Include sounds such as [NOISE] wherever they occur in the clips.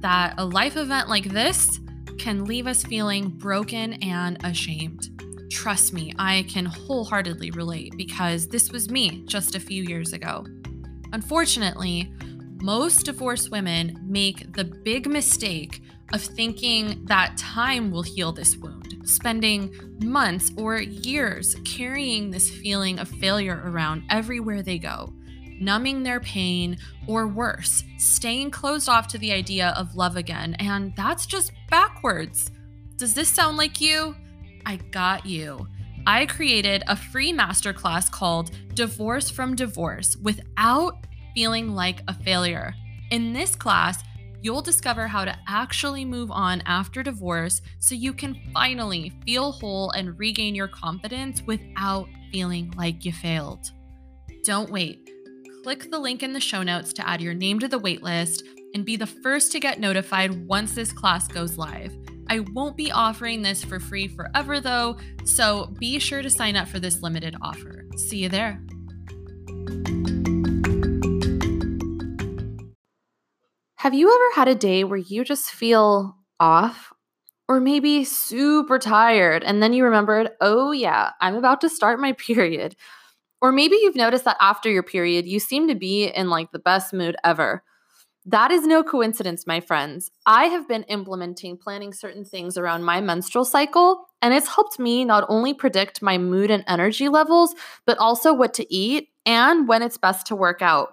that a life event like this can leave us feeling broken and ashamed. Trust me, I can wholeheartedly relate because this was me just a few years ago. Unfortunately, most divorced women make the big mistake of thinking that time will heal this wound, spending months or years carrying this feeling of failure around everywhere they go numbing their pain, or worse, staying closed off to the idea of love again. And that's just backwards. Does this sound like you? I got you. I created a free masterclass called Divorce from Divorce without feeling like a failure. In this class, you'll discover how to actually move on after divorce so you can finally feel whole and regain your confidence without feeling like you failed. Don't wait click the link in the show notes to add your name to the waitlist and be the first to get notified once this class goes live. I won't be offering this for free forever though, so be sure to sign up for this limited offer. See you there. Have you ever had a day where you just feel off? Or maybe super tired, and then you remembered, oh yeah, I'm about to start my [LAUGHS] period. Or maybe you've noticed that after your period, you seem to be in like the best mood ever. That is no coincidence, my friends. I have been implementing planning certain things around my menstrual cycle, and it's helped me not only predict my mood and energy levels, but also what to eat and when it's best to work out.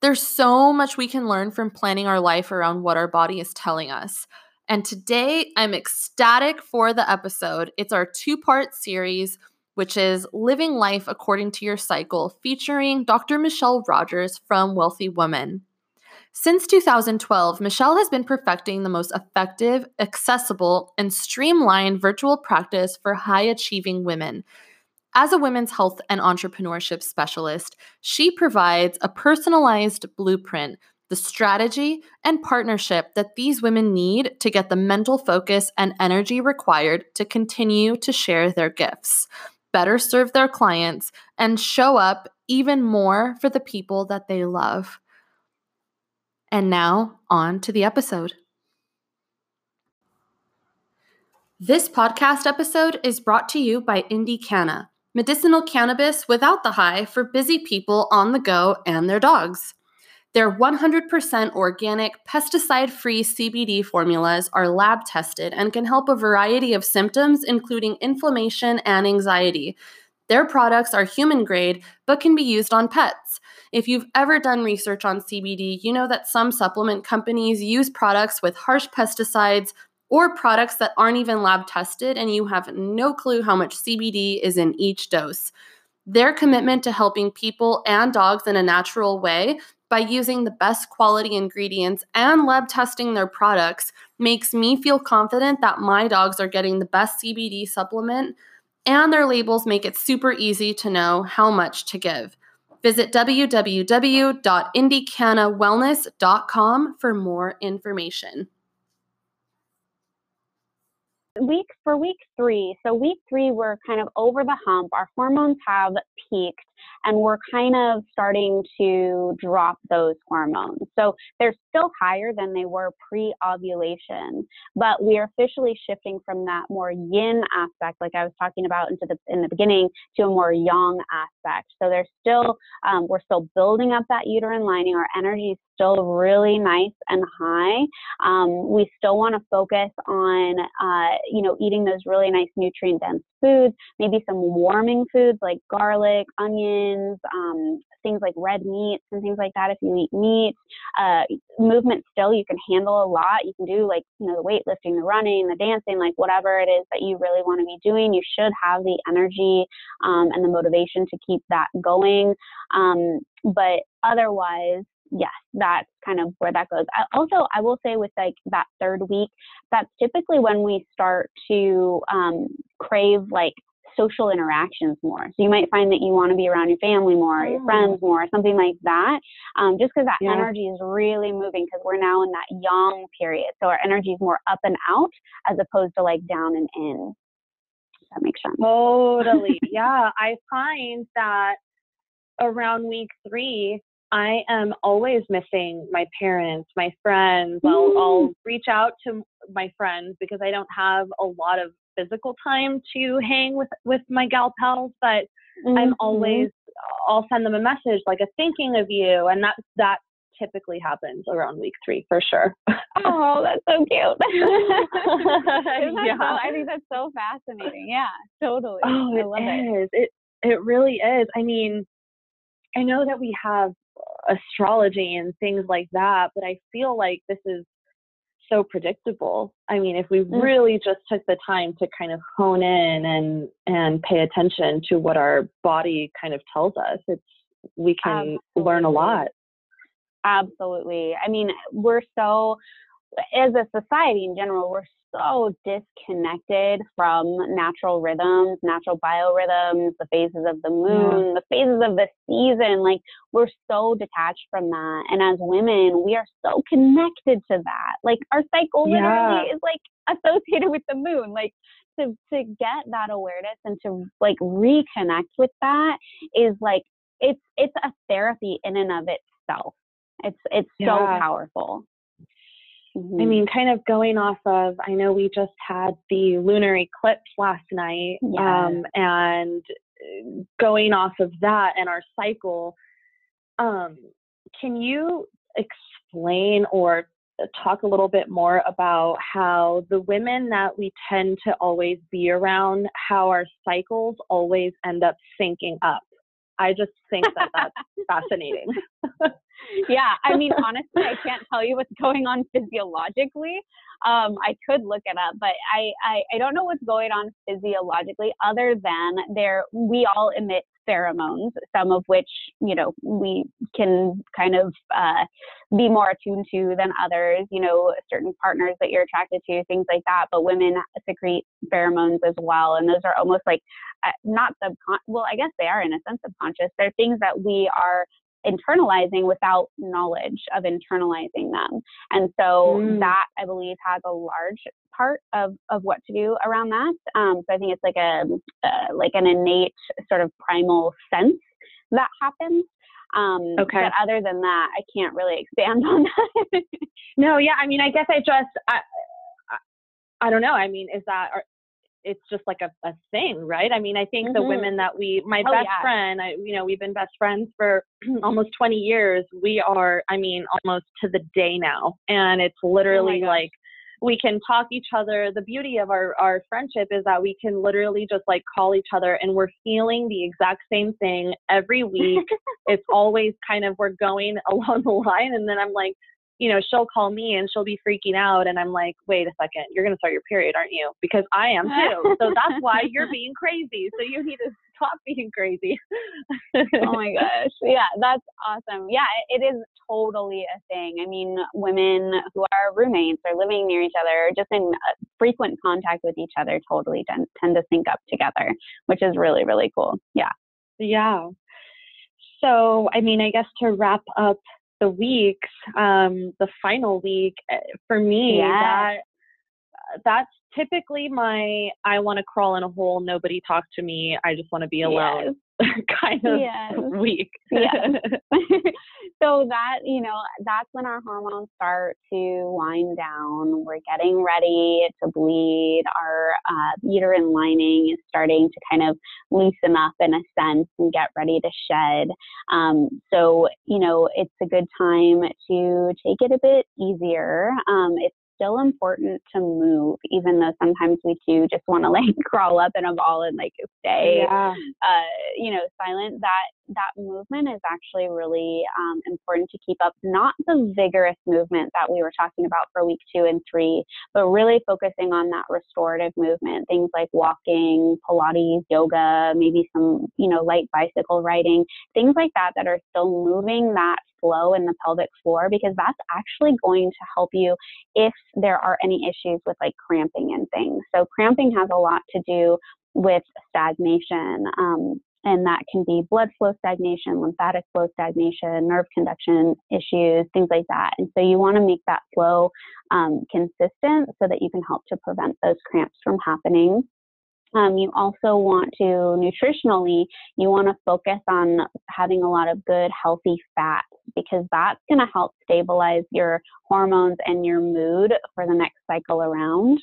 There's so much we can learn from planning our life around what our body is telling us. And today I'm ecstatic for the episode. It's our two part series which is Living Life According to Your Cycle, featuring Dr. Michelle Rogers from Wellthy Woman. Since 2012, Michelle has been perfecting the most effective, accessible, and streamlined virtual practice for high achieving women. As a women's health and entrepreneurship specialist, she provides a personalized blueprint, the strategy and partnership that these women need to get the mental focus and energy required to continue to share their gifts better serve their clients, and show up even more for the people that they love. And now, on to the episode. This podcast episode is brought to you by Indie medicinal cannabis without the high for busy people on the go and their dogs. Their 100% organic, pesticide free CBD formulas are lab tested and can help a variety of symptoms, including inflammation and anxiety. Their products are human grade but can be used on pets. If you've ever done research on CBD, you know that some supplement companies use products with harsh pesticides or products that aren't even lab tested, and you have no clue how much CBD is in each dose. Their commitment to helping people and dogs in a natural way by using the best quality ingredients and lab testing their products makes me feel confident that my dogs are getting the best CBD supplement, and their labels make it super easy to know how much to give. Visit www.indicanawellness.com for more information week for week three. So week three, we're kind of over the hump. Our hormones have peaked and we're kind of starting to drop those hormones. So they're still higher than they were pre-ovulation, but we are officially shifting from that more yin aspect, like I was talking about into the in the beginning, to a more yang aspect. So there's still um, we're still building up that uterine lining. Our energy is still really nice and high. Um, we still want to focus on uh, you know, eating those really nice nutrient dense foods, maybe some warming foods like garlic, onions, um, things like red meats and things like that if you eat meat. Uh, movement still, you can handle a lot. You can do like, you know, the weightlifting, the running, the dancing, like whatever it is that you really want to be doing. You should have the energy um, and the motivation to keep that going. Um, but otherwise, yes, that's kind of where that goes. I, also, I will say with like that third week, that's typically when we start to um, crave like social interactions more. So you might find that you want to be around your family more, your friends more, something like that. Um, just because that yeah. energy is really moving because we're now in that yang period. So our energy is more up and out as opposed to like down and in. that makes sense. Totally. [LAUGHS] yeah. I find that around week three, I am always missing my parents, my friends. I'll, I'll reach out to my friends because I don't have a lot of physical time to hang with with my gal pals, but mm-hmm. I'm always I'll send them a message like a thinking of you, and that that typically happens around week three for sure. oh, that's so cute. [LAUGHS] [LAUGHS] yeah. So, I think that's so fascinating. Yeah, totally. Oh, it is. It. it it really is. I mean, I know that we have astrology and things like that, but I feel like this is so predictable. I mean, if we mm. really just took the time to kind of hone in and and pay attention to what our body kind of tells us, it's we can Absolutely. learn a lot. Absolutely. I mean, we're so as a society in general, we're so disconnected from natural rhythms, natural biorhythms, the phases of the moon, the phases of the season. Like we're so detached from that. And as women, we are so connected to that. Like our cycle literally yeah. is like associated with the moon. Like to to get that awareness and to like reconnect with that is like it's it's a therapy in and of itself. It's it's yeah. so powerful. Mm-hmm. I mean, kind of going off of, I know we just had the lunar eclipse last night, yes. um, and uh, going off of that and our cycle, um, can you explain or talk a little bit more about how the women that we tend to always be around, how our cycles always end up syncing up? I just think that that's [LAUGHS] fascinating. yeah, I mean, honestly, I can't tell you what's going on physiologically. Um, I could look it up, but I, I, I don't know what's going on physiologically other than there we all emit pheromones, some of which you know we can kind of uh, be more attuned to than others. You know, certain partners that you're attracted to, things like that. But women secrete pheromones as well, and those are almost like uh, not subcon. Well, I guess they are in a sense subconscious. They're things that we are internalizing without knowledge of internalizing them. And so mm. that I believe has a large part of, of what to do around that. Um, so I think it's like a uh, like an innate sort of primal sense that happens. Um, okay. But other than that, I can't really expand [LAUGHS] on that. no, yeah. I mean, I guess I just I, I, I don't know. I mean, is that it's just like a, a thing, right? I mean, I think mm-hmm. the women that we, my oh, best yeah. friend, I, you know, we've been best friends for [CLEARS THROAT] almost 20 years. We are, I mean, almost to the day now. And it's oh literally oh like, we can talk each other. The beauty of our, our friendship is that we can literally just like call each other and we're feeling the exact same thing every week. [LAUGHS] it's always kind of, we're going [LAUGHS] along the line. And then I'm like, you know, she'll call me and she'll be freaking out. And I'm like, wait a second, you're going to start your period, aren't you? Because I am too. so that's [LAUGHS] why you're being crazy. So you need to stop [LAUGHS] being crazy. oh my gosh. [LAUGHS] Yeah, that's awesome. Yeah, it is totally a thing. I mean, women who are roommates or living near each other, just in uh, frequent contact with each other, totally tend, tend to sync up together, which is really, really cool. Yeah. Yeah. So, I mean, I guess to wrap up the weeks, um, the final week, eh, for me, that that's typically my I want to crawl in a hole, nobody talk to me, I just want to be alone yes. [LAUGHS] kind of yes. week. yes. [LAUGHS] so that, you know, that's when our hormones start to wind down. We're getting ready to bleed. Our uh, uterine lining is starting to kind of loosen up in a sense and get ready to shed. Um, so, you know, it's a good time to take it a bit easier. Um, it's still important to move, even though sometimes we do just want to like [LAUGHS] crawl up in a ball and like stay, yeah. uh, you know, silent. That that movement is actually really um, important to keep up. Not the vigorous movement that we were talking about for week two and three, but really focusing on that restorative movement. Things like walking, Pilates, yoga, maybe some you know light bicycle riding, things like that that are still moving that flow in the pelvic floor because that's actually going to help you if there are any issues with like cramping and things. So cramping has a lot to do with stagnation. Um, and that can be blood flow stagnation, lymphatic flow stagnation, nerve conduction issues, things like that. And so you want to make that flow um, consistent so that you can help to prevent those cramps from happening. Um, you also want to nutritionally, you want to focus on having a lot of good, healthy fats because that's going to help stabilize your hormones and your mood for the next cycle around.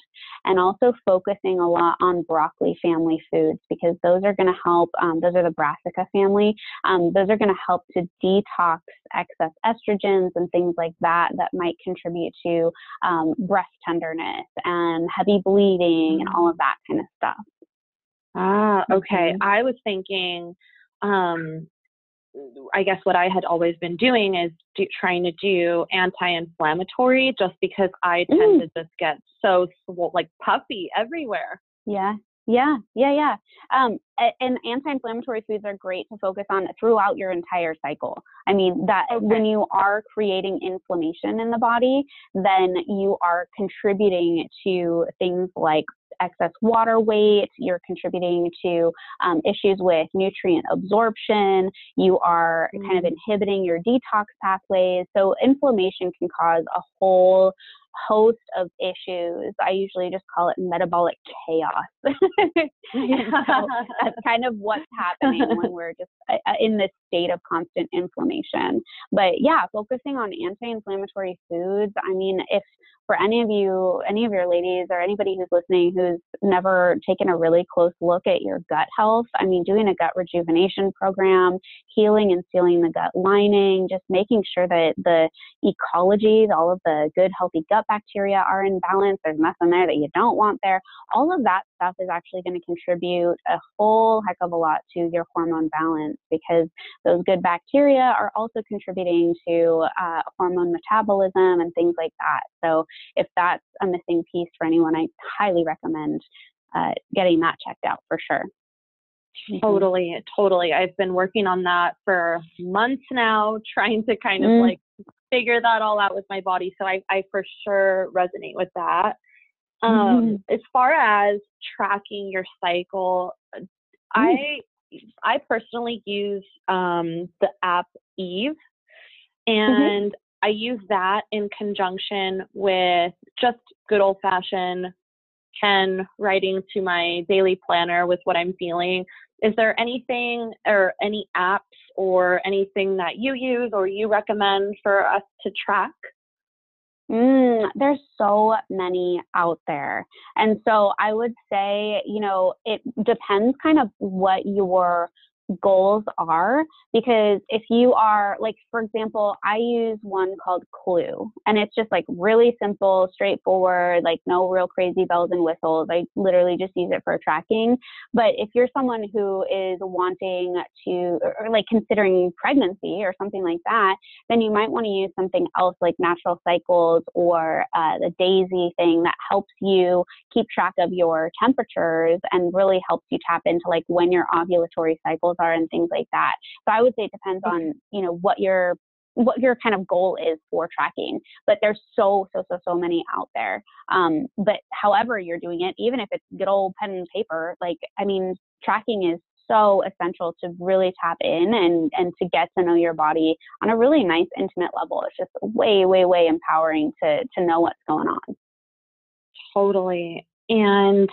And also focusing a lot on broccoli family foods because those are going to help, um, those are the brassica family, um, those are going to help to detox excess estrogens and things like that that might contribute to um, breast tenderness and heavy bleeding and all of that kind of stuff. Ah, okay. Mm-hmm. I was thinking, um, I guess what I had always been doing is do, trying to do anti-inflammatory, just because I tend mm. to just get so like puffy everywhere. Yeah, yeah, yeah, yeah. Um, and anti-inflammatory foods are great to focus on throughout your entire cycle. I mean that okay. when you are creating inflammation in the body, then you are contributing to things like excess water weight, you're contributing to um, issues with nutrient absorption, you are kind of mm. inhibiting your detox pathways. So, inflammation can cause a whole host of issues. I usually just call it metabolic chaos. [LAUGHS] so that's kind of what's happening when we're just uh, uh, in this state of constant inflammation. But yeah, focusing on anti-inflammatory foods. I mean, if for any of you, any of your ladies or anybody who's listening who's never taken a really close look at your gut health, I mean, doing a gut rejuvenation program, healing and sealing the gut lining, just making sure that the ecology, all of the good, healthy gut bacteria are in balance. There's nothing there that you don't want there. All of that stuff is actually going to contribute a whole heck of a lot to your hormone balance because those good bacteria are also contributing to uh, hormone metabolism and things like that. So if that's a missing piece for anyone, I highly recommend uh, getting that checked out for sure. Totally, totally. I've been working on that for months now, trying to kind of mm. like figure that all out with my body. So I, I for sure resonate with that. Um, mm. As far as tracking your cycle, mm. I I personally use um, the app Eve, mm-hmm. and mm-hmm. I use that in conjunction with just good old fashioned pen writing to my daily planner with what I'm feeling. Is there anything or any apps or anything that you use or you recommend for us to track? Mm, there's so many out there. And so I would say, you know, it depends kind of what your goals are because if you are like for example i use one called clue and it's just like really simple straightforward like no real crazy bells and whistles. I literally just use it for tracking. But if you're someone who is wanting to or like considering pregnancy or something like that then you might want to use something else like natural cycles or uh, the Daysy thing that helps you keep track of your temperatures and really helps you tap into like when your ovulatory cycles are and things like that. So I would say it depends on, you know, what your what your kind of goal is for tracking. But there's so, so, so, so many out there. Um, but however you're doing it, even if it's good old pen and paper, like, I mean, tracking is so essential to really tap in and, and to get to know your body on a really nice, intimate level. It's just way, way, way empowering to, to know what's going on. Totally. And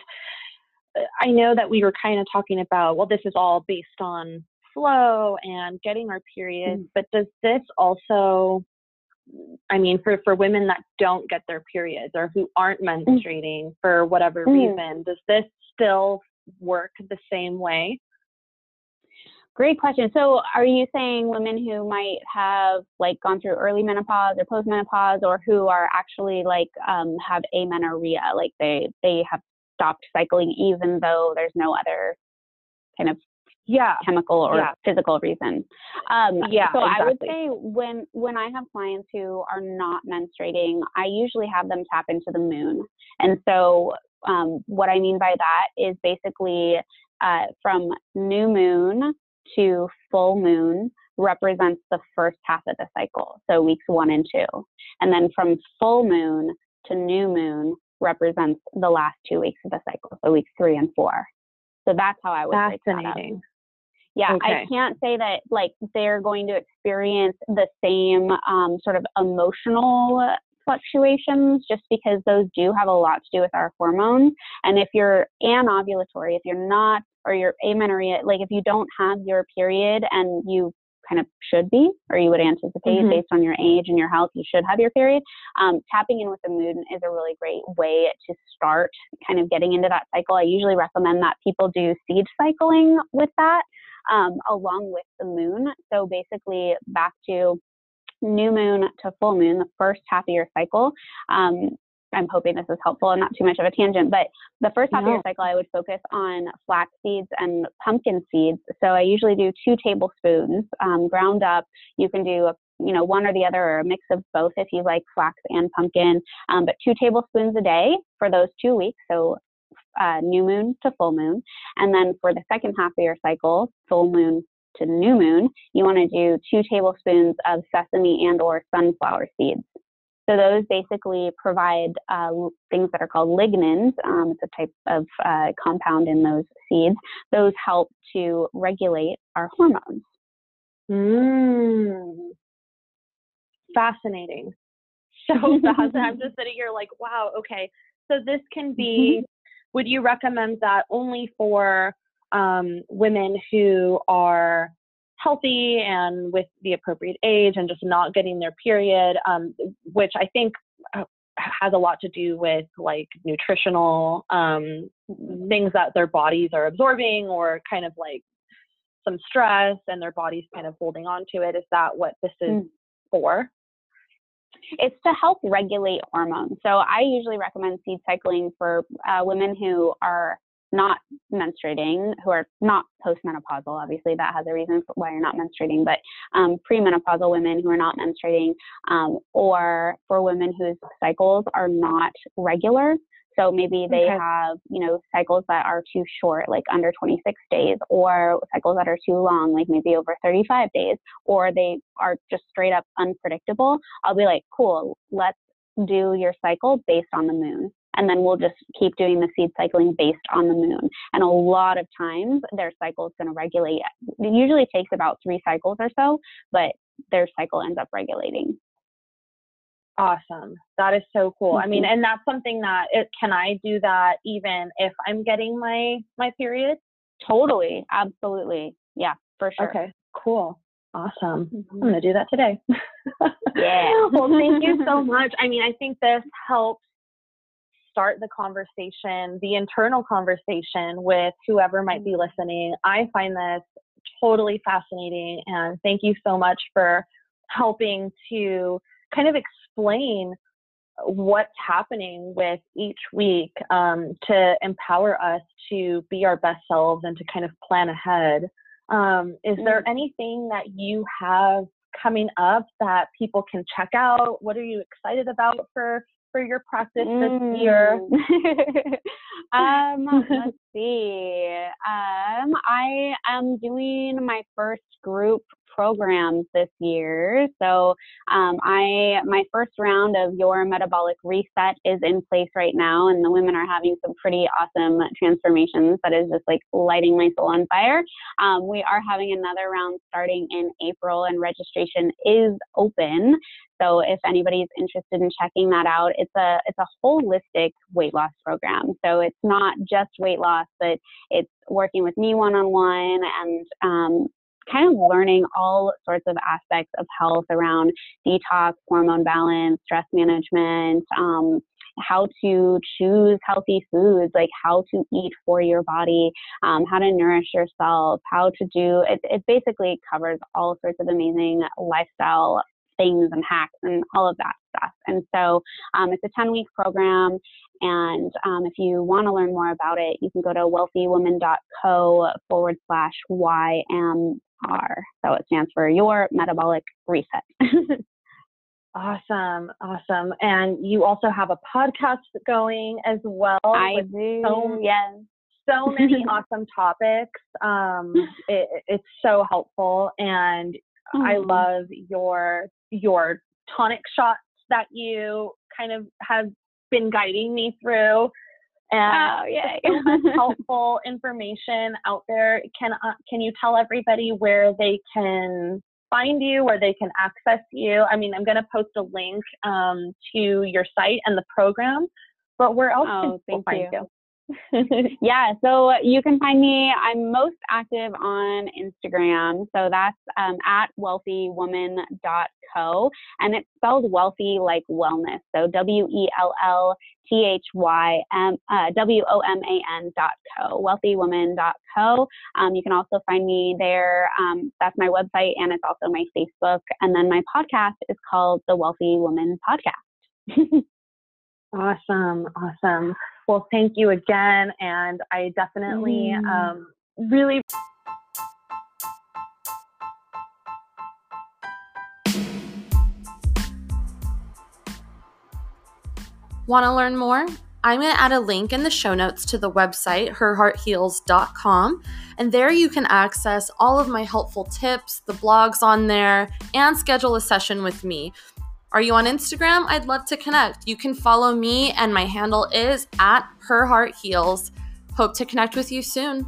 I know that we were kind of talking about, well, this is all based on flow and getting our periods, mm. but does this also, I mean, for, for women that don't get their periods or who aren't mm. menstruating mm. for whatever mm. reason, does this still work the same way? Great question. So, are you saying women who might have like gone through early menopause or postmenopause, or who are actually like um, have amenorrhea, like they they have stopped cycling even though there's no other kind of yeah chemical or yeah. physical reason. Um, yeah. So exactly. I would say when when I have clients who are not menstruating, I usually have them tap into the moon, and so um, what I mean by that is basically uh, from new moon to full moon represents the first half of the cycle, so weeks one and two. And then from full moon to new moon represents the last two weeks of the cycle, so weeks three and four. So that's how I would Fascinating. Yeah, okay. I can't say that like they're going to experience the same um, sort of emotional fluctuations just because those do have a lot to do with our hormones. And if you're anovulatory, if you're not, or you're amenorrhea, like if you don't have your period and you kind of should be, or you would anticipate mm-hmm. based on your age and your health, you should have your period. Um, tapping in with the moon is a really great way to start kind of getting into that cycle. I usually recommend that people do seed cycling with that um, along with the moon. So basically, back to new moon to full moon, the first half of your cycle. Um, I'm hoping this is helpful and not too much of a tangent, but the first half no. of your cycle, I would focus on flax seeds and pumpkin seeds. So I usually do two tablespoons um, ground up. You can do a you know one or the other or a mix of both if you like flax and pumpkin um, but two tablespoons a day for those two weeks so uh, new moon to full moon and then for the second half of your cycle full moon to new moon, you want to do two tablespoons of sesame and or sunflower seeds. So those basically provide uh, things that are called lignans. Um, it's a type of uh, compound in those seeds. Those help to regulate our hormones. Mm. Fascinating. So [LAUGHS] fascinating. I'm just sitting here like, wow, okay. So this can be, would you recommend that only for um, women who are healthy and with the appropriate age and just not getting their period, um, which I think uh, has a lot to do with like nutritional um, things that their bodies are absorbing or kind of like some stress and their body's kind of holding on to it. Is that what this is mm. for? It's to help regulate hormones. So I usually recommend seed cycling for uh, women who are not menstruating, who are not postmenopausal, obviously that has a reason why you're not menstruating, but um, premenopausal women who are not menstruating, um, or for women whose cycles are not regular. So maybe they okay. have, you know, cycles that are too short, like under 26 days, or cycles that are too long, like maybe over 35 days, or they are just straight up unpredictable. I'll be like, cool, let's do your cycle based on the moon and then we'll just keep doing the seed cycling based on the moon. And a lot of times their cycle is going to regulate. It usually takes about three cycles or so, but their cycle ends up regulating. Awesome. That is so cool. Mm-hmm. I mean, mm-hmm. and that's something that it, can I do that even if I'm getting my my period? Totally. Absolutely. Yeah, for sure. Okay. Cool. Awesome. Mm-hmm. I'm going to do that today. [LAUGHS] yeah. well, thank you so [LAUGHS] much. I mean, I think this helps start the conversation, the internal conversation with whoever might be mm-hmm. listening. I find this totally fascinating and thank you so much for helping to kind of explain what's happening with each week um, to empower us to be our best selves and to kind of plan ahead. Um, is there mm-hmm. anything that you have coming up that people can check out? What are you excited about for for your practice mm. this year? [LAUGHS] um, let's [LAUGHS] see. Um, I am doing my first group programs this year. So um, I my first round of your metabolic reset is in place right now, and the women are having some pretty awesome transformations. That is just like lighting my soul on fire. Um, we are having another round starting in April, and registration is open. So if anybody's interested in checking that out, it's a it's a holistic weight loss program. So it's not just weight loss, but it's working with me one on one and um, kind of learning all sorts of aspects of health around detox, hormone balance, stress management, um, how to choose healthy foods, like how to eat for your body, um, how to nourish yourself, how to do it. It basically covers all sorts of amazing lifestyle things and hacks and all of that stuff. And so um, it's a 10 week program. And um, if you want to learn more about it, you can go to wellthywoman.co forward slash YMR. So it stands for Your Metabolic Reset. [LAUGHS] Awesome, awesome. And you also have a podcast going as well. I do. So, yes. So many [LAUGHS] awesome topics. Um, [LAUGHS] it, it's so helpful, and mm-hmm. I love your your tonic shots that you kind of have been guiding me through. And oh, yay. [LAUGHS] helpful information out there. Can uh, can you tell everybody where they can find you, where they can access you? I mean, I'm going to post a link um, to your site and the program, but where else oh, can people find you? you? [LAUGHS] yeah, so you can find me. I'm most active on Instagram. So that's um, at wellthywoman.co. And it's spelled wealthy like wellness. So W E L L T H Y M uh, W O M A N dot co, wellthywoman.co. Um, you can also find me there. Um, that's my website and it's also my Facebook. And then my podcast is called The Wellthy Woman Podcast. [LAUGHS] awesome. Awesome. Well, thank you again. And I definitely mm. um, really. Want to learn more? I'm going to add a link in the show notes to the website, herheartheals.com. And there you can access all of my helpful tips, the blogs on there, and schedule a session with me. Are you on Instagram? I'd love to connect. You can follow me, and my handle is at Her Heart Heals. Hope to connect with you soon.